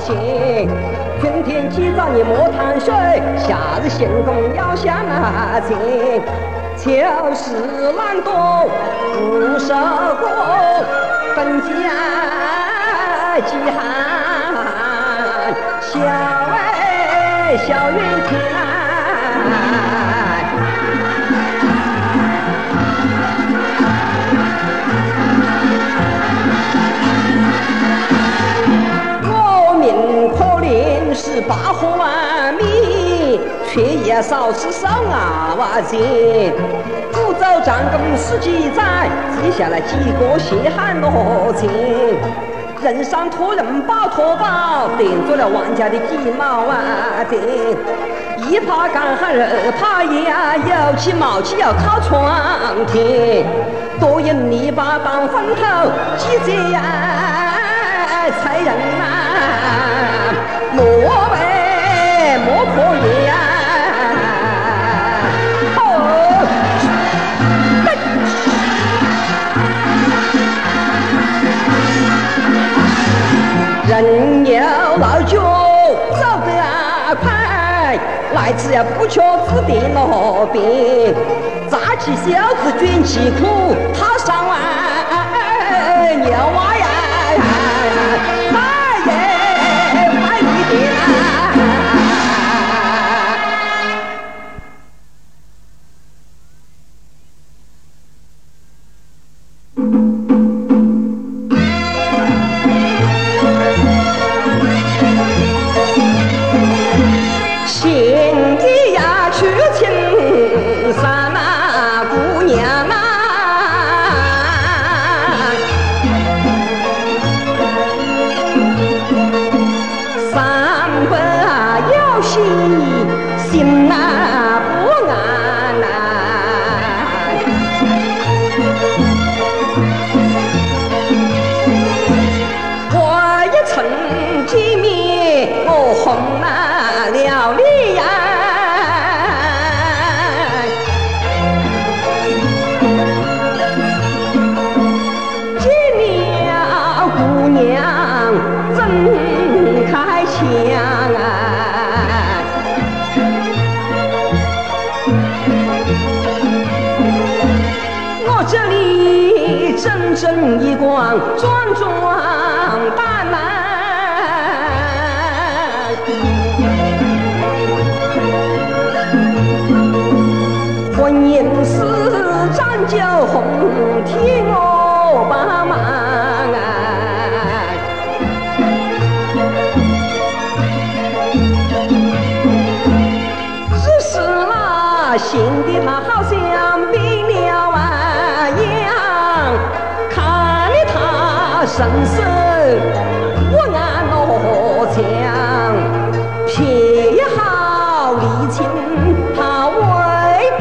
得闲。春天起早你莫贪睡，夏日行宫要向前。秋时懒惰不收割，分家饥寒，小哎小雨天。八火万米，却也少吃少啊哇钱。古走战功史记载，记下来几个血汗罗钱。人上托人保托保，垫住了王家的几毛啊钱。一怕干旱，二怕呀，有气冒气要靠床天。多用泥巴当粪头，几节呀，才人啊！莫来此呀不缺子弟罗边，扎起袖子卷起裤，踏上万牛正一光桩桩大难婚姻似战叫鸿天八门人生我爱罗长，撇下李青他为不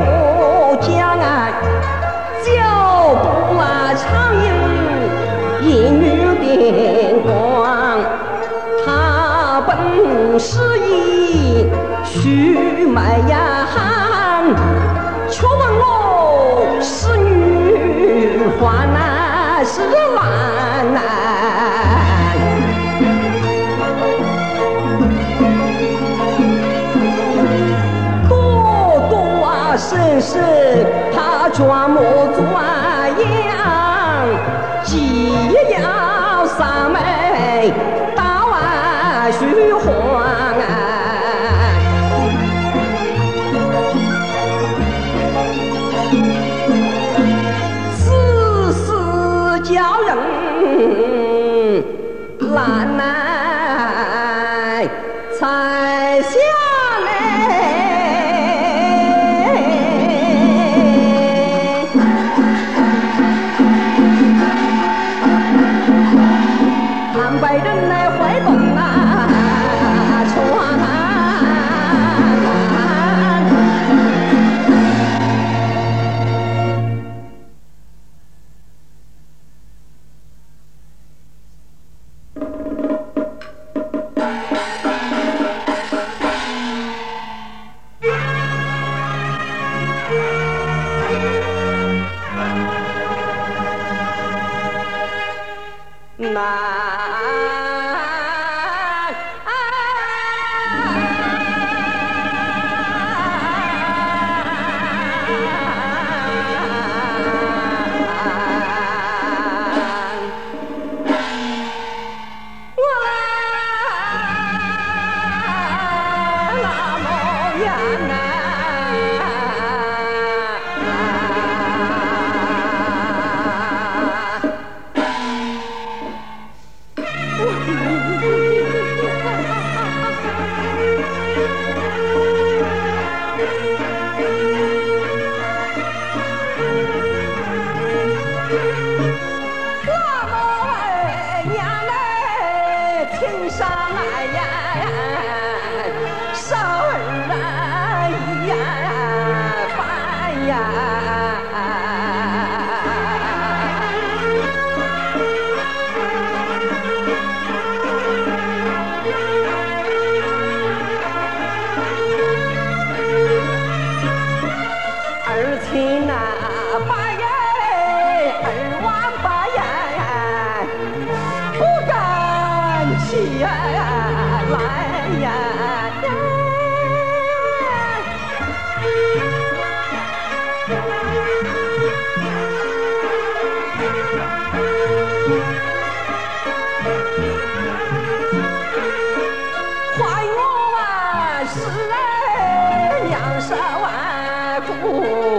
江啊，脚步啊苍蝇一扭光。他本是一须眉呀汉，却问我：「是女还？那是。」试试，他装模作样，既要上门。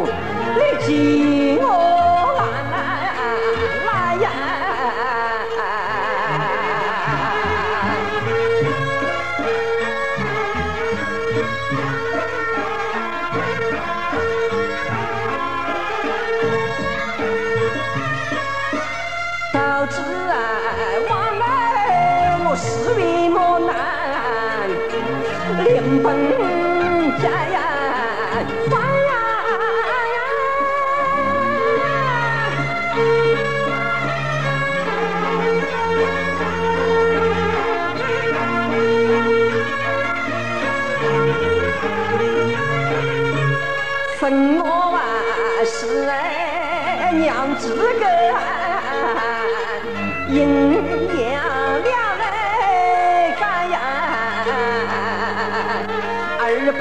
娃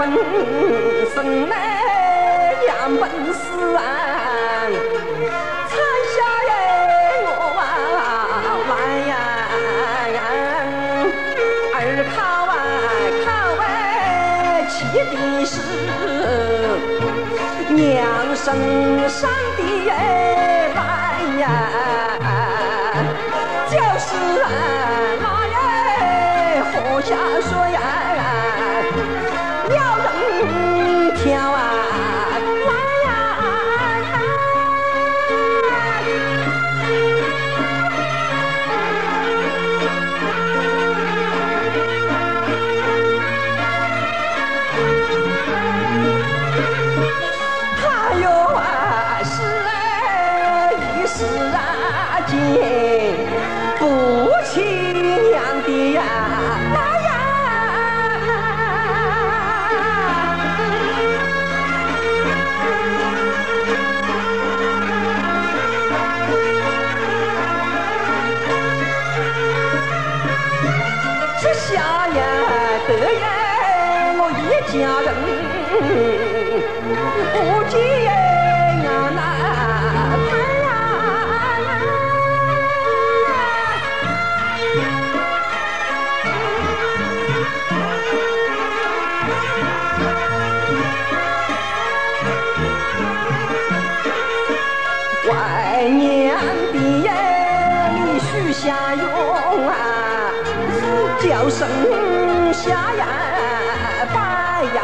呀。生来样本事啊，才下耶我娃来呀，儿考啊考啊气的是娘生上的耶来呀，就是啊那耶喝下水呀。生下呀。呀，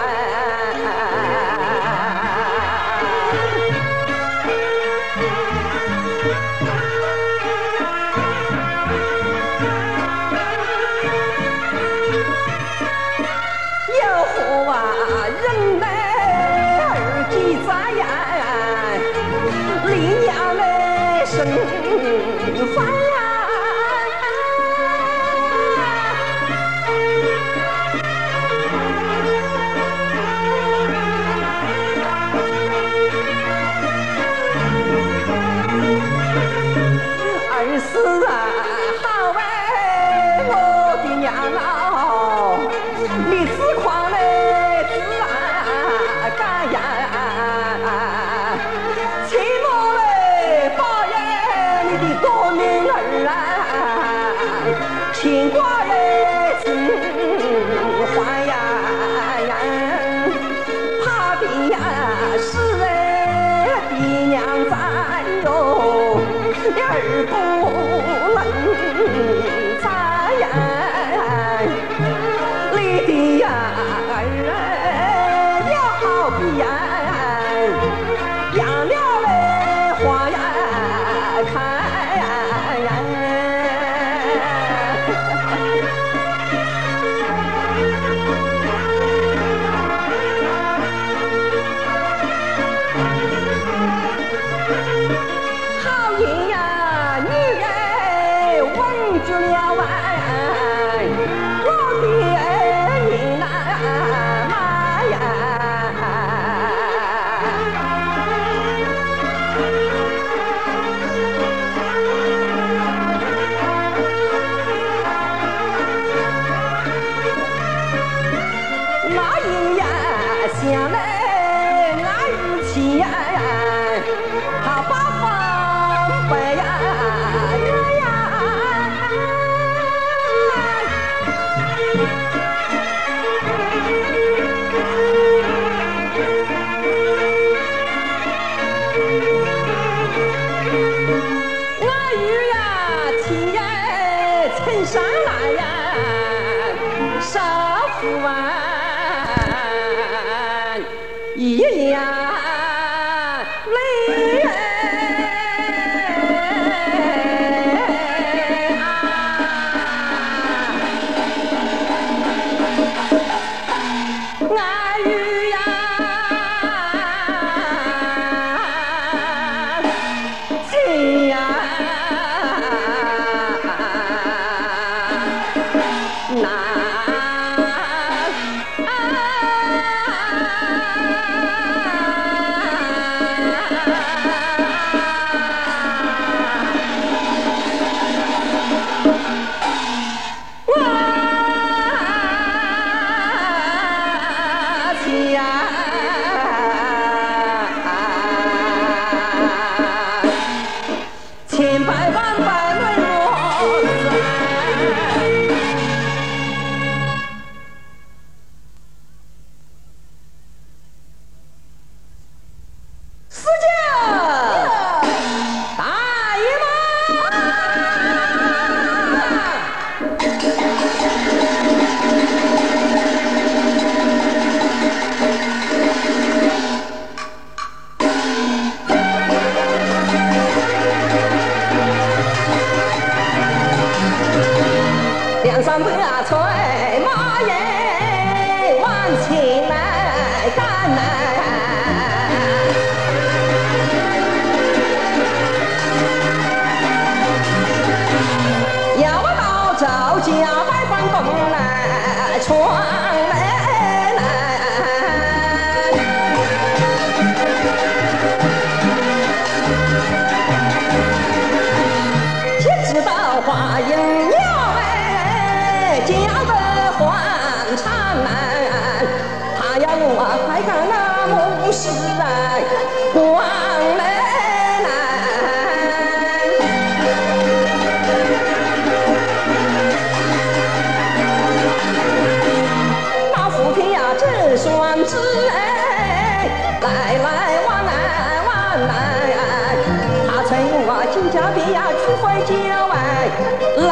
叫哎蓝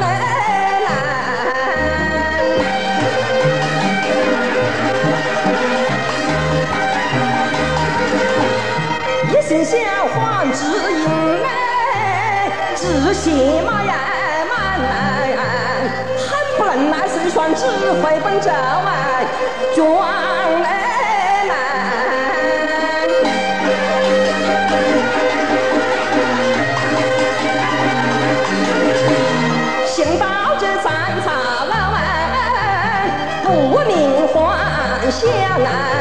来蓝一心想还志英哎只嫌满哎慢恨不能来双子飞奔在外来。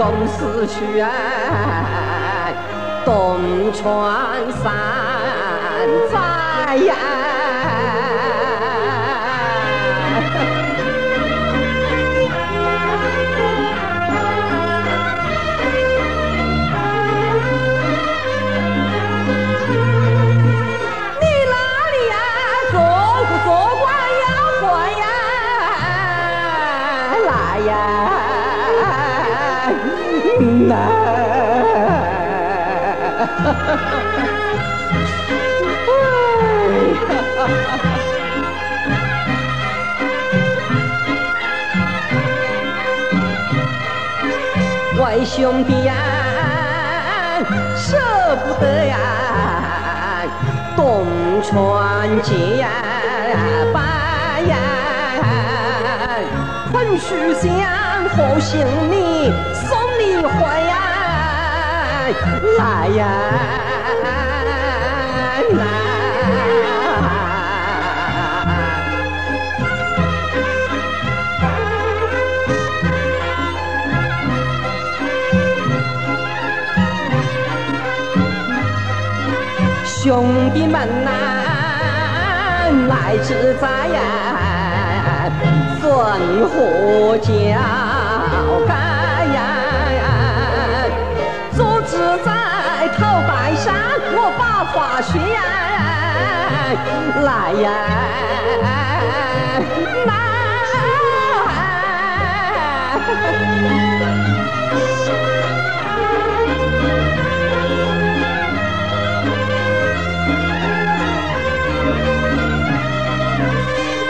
公司去。东川山在呀，为兄弟呀，舍不得呀，东川结呀，拜呀，捆书香和行李送你回。来呀来！兄弟们呐，来自在呀，汾河交干把话说来呀，来！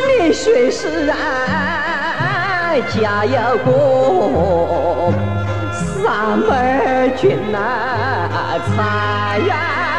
你说是啊，家有个。三妹君呐，才呀！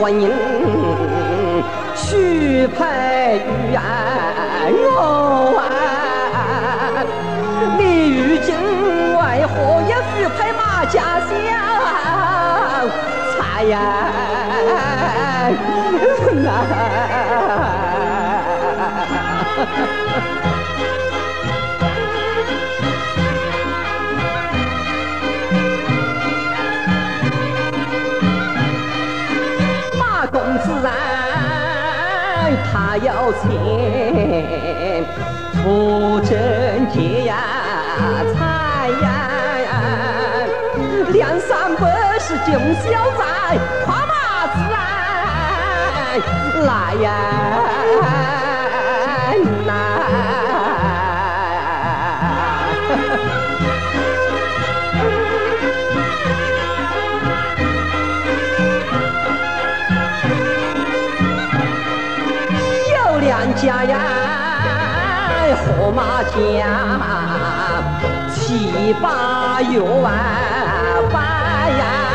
欢迎许配于我啊！你如今为何要许配马家小才呀？他 贞节呀，财呀，两三百是穷小子，跨马子啊，来呀！马家，七八月半呀，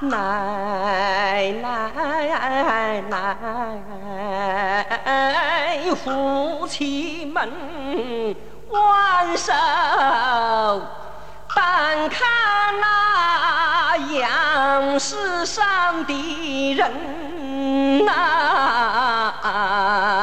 奶奶奶，夫妻们挽手，但看那阳世上的人呐、阳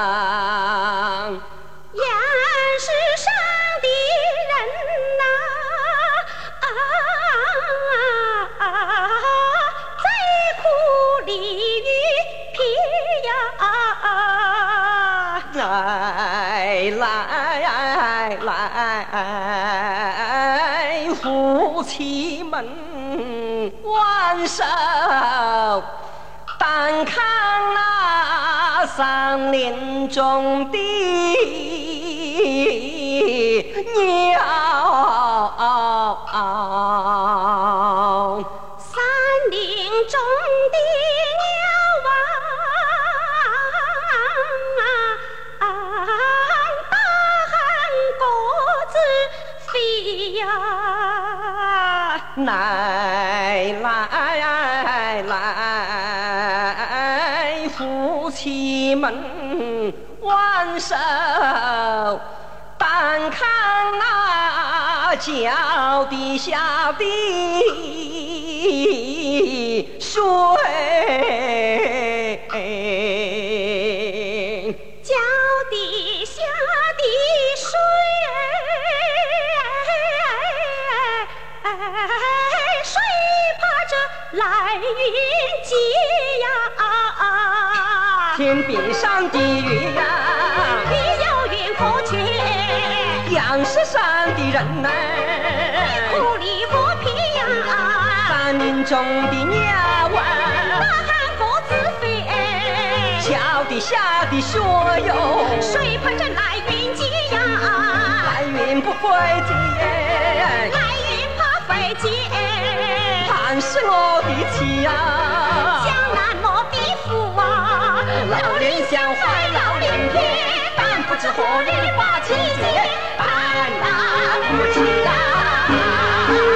手，但看那山林中的鸟。山林中的鸟啊，大喊各自飞呀。来手，但看那脚底下的水。脚底下的水，水怕这来云急呀。天边上的月呀，阳世上的人呐，苦里磨皮呀。山林中的鸟大啊，喊各自飞，桥底下的雪哟，水盼着来云急呀。来云不会接，来云怕飞溅，盼是我的妻呀，江南莫比夫啊，老脸想坏老脸撇，但不知何日把妻接，但那不知啊。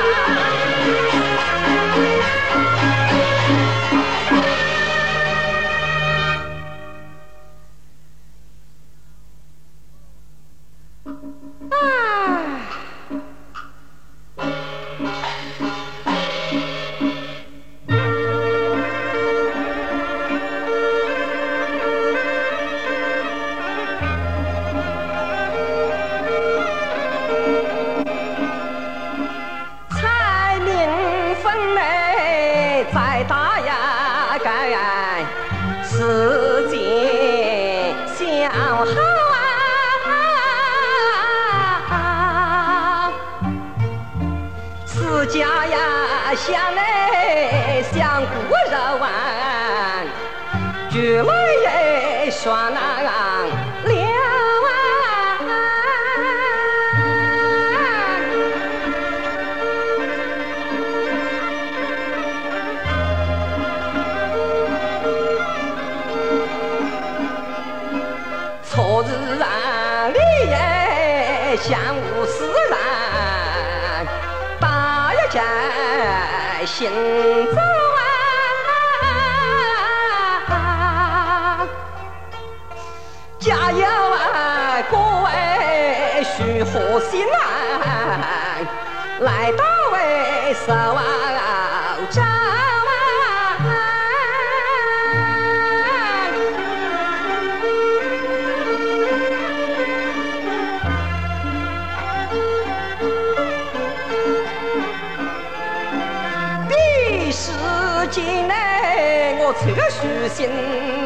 今来，我测书信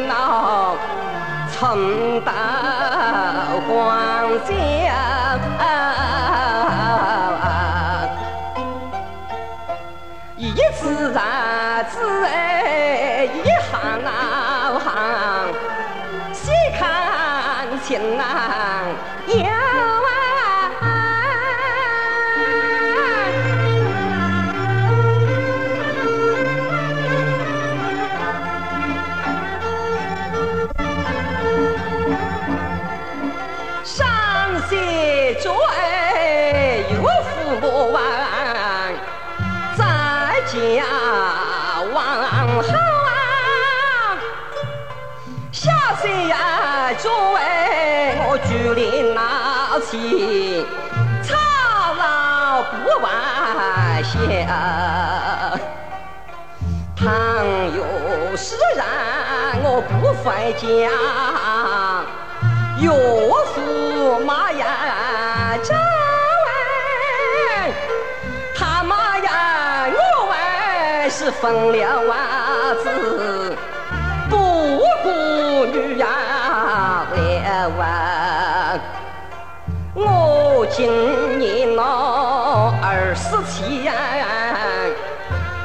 呐，曾到黄家，一次日子哎，一行啊，操劳不完心，倘有事人我不回家，岳父妈呀张伟，他妈呀我问是疯了娃子。妻呀，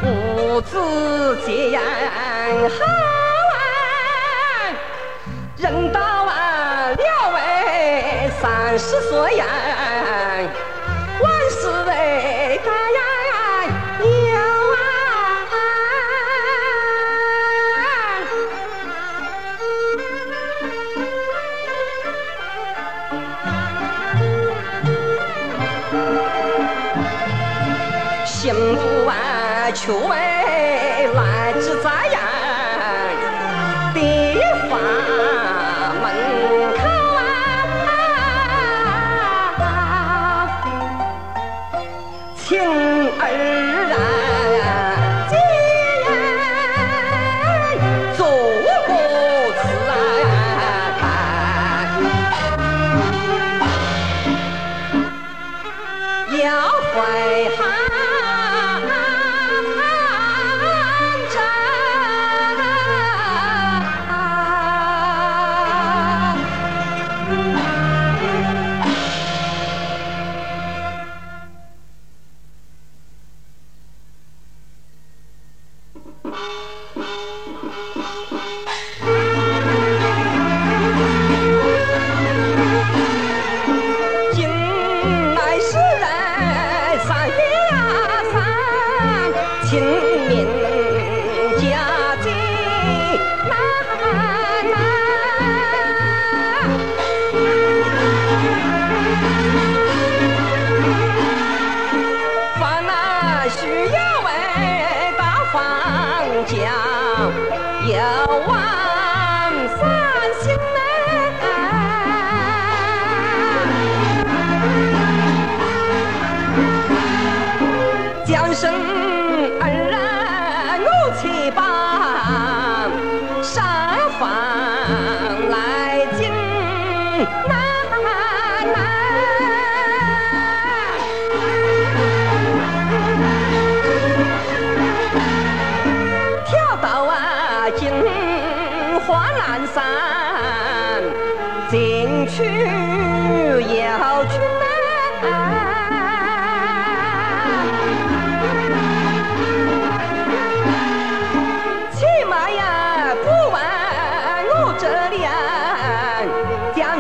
五子这样好啊，人到啊了为三十岁呀，却来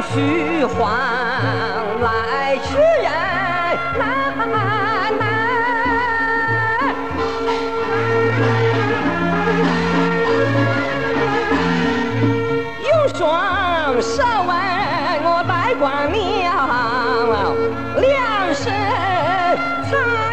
虚晃来取人，难难，用双手把我背光亮，亮身材。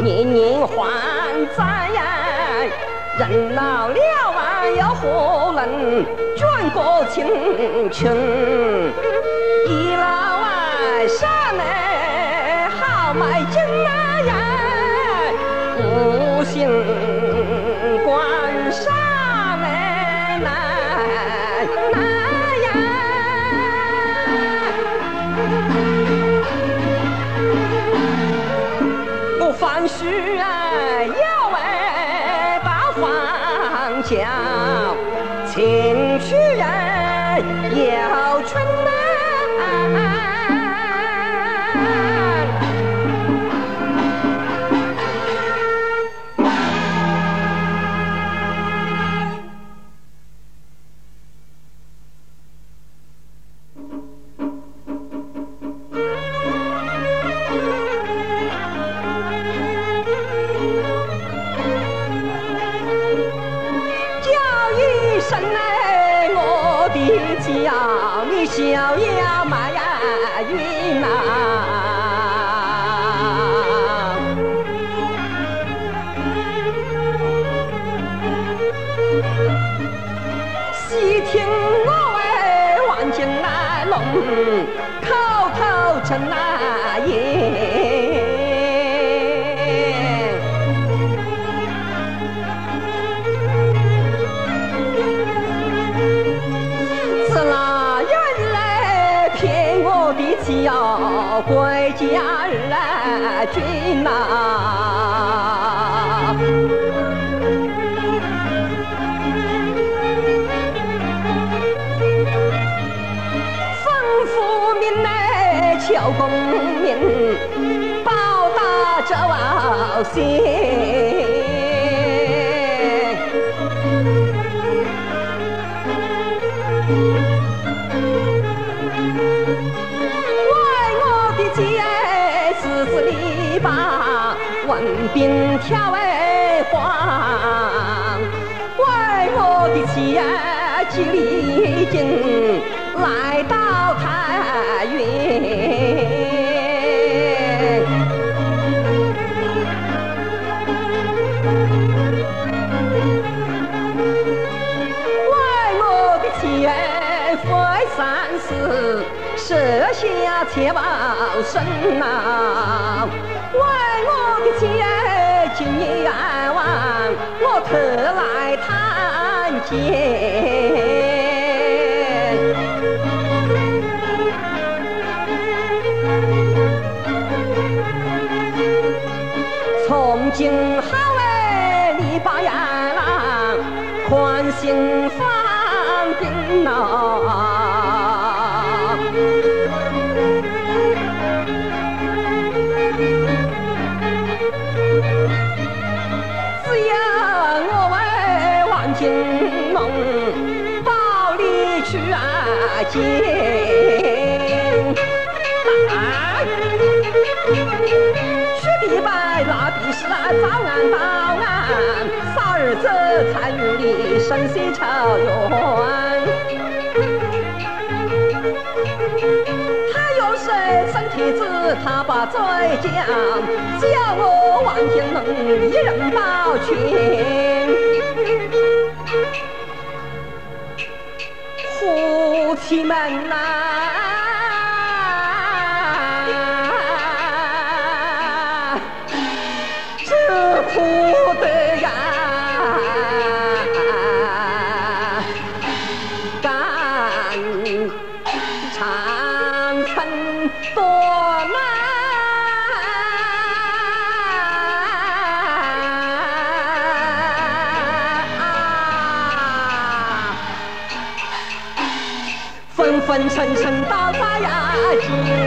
年年还在呀。人老了啊，又何能转过青春？一老啊，山哎，好美景啊呀，无心我凡事啊，要哎把方向，情绪哎要口口称那兵挑哎黄。为我的姐几里经来到太原。三世，设下妾报身呐。为我的姐今夜愿望，我特来探监。从今后哎，你把呀郎宽心放定呐。啊见。啊！雪地白，那必是那早安到安，少儿子参与你生死仇怨。他有谁生天子，他把罪降，只要我王金龙一人保全。夫妻们呐、昏昏沉沉到大呀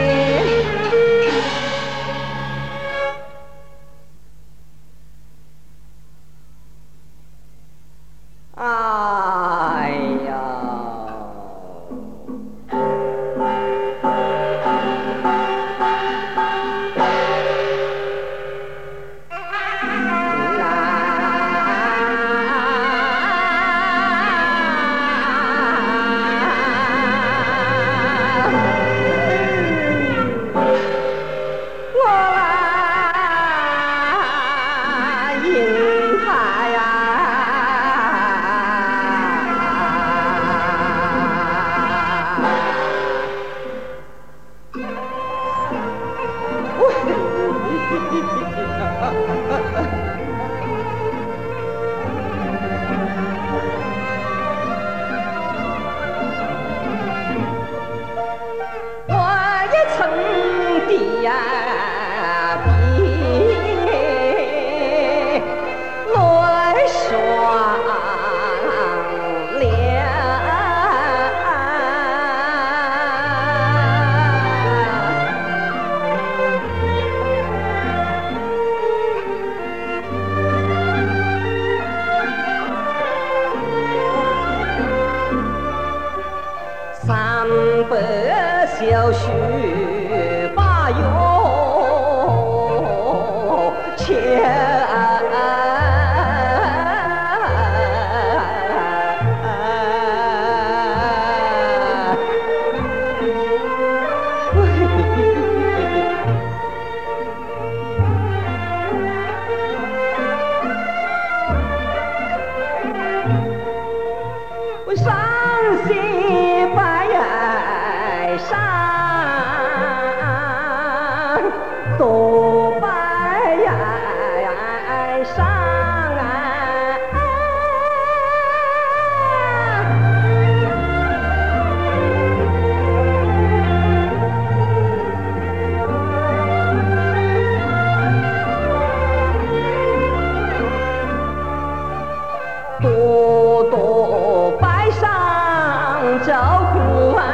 照顾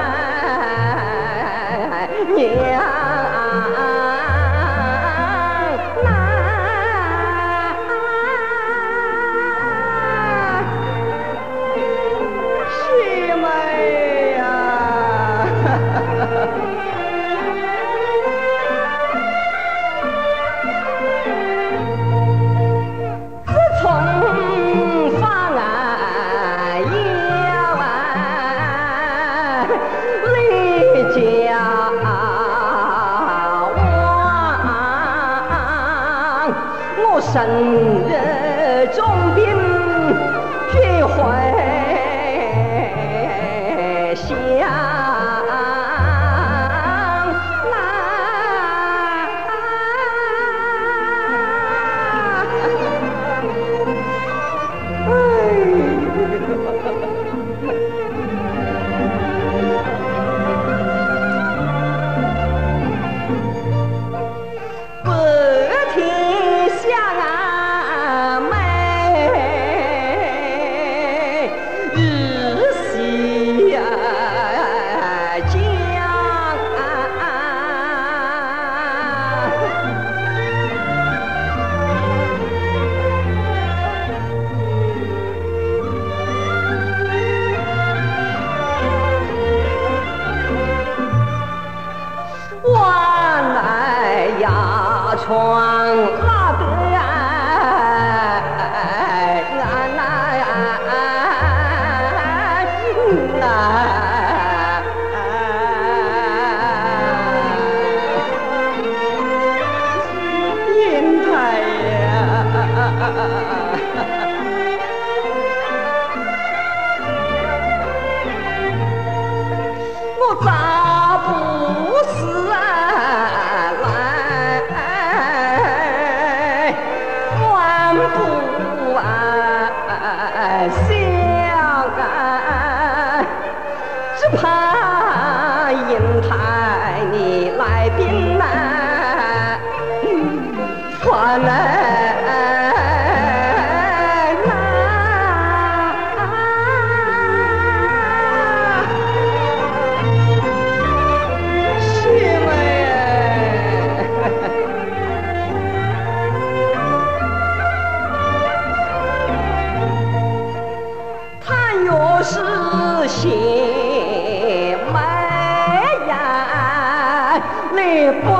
情。